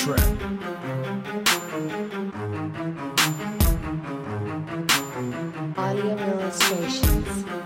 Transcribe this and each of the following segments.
trap. Audio illustrations.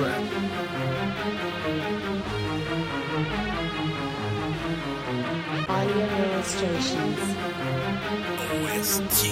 soundtrack. Audio illustrations. OST.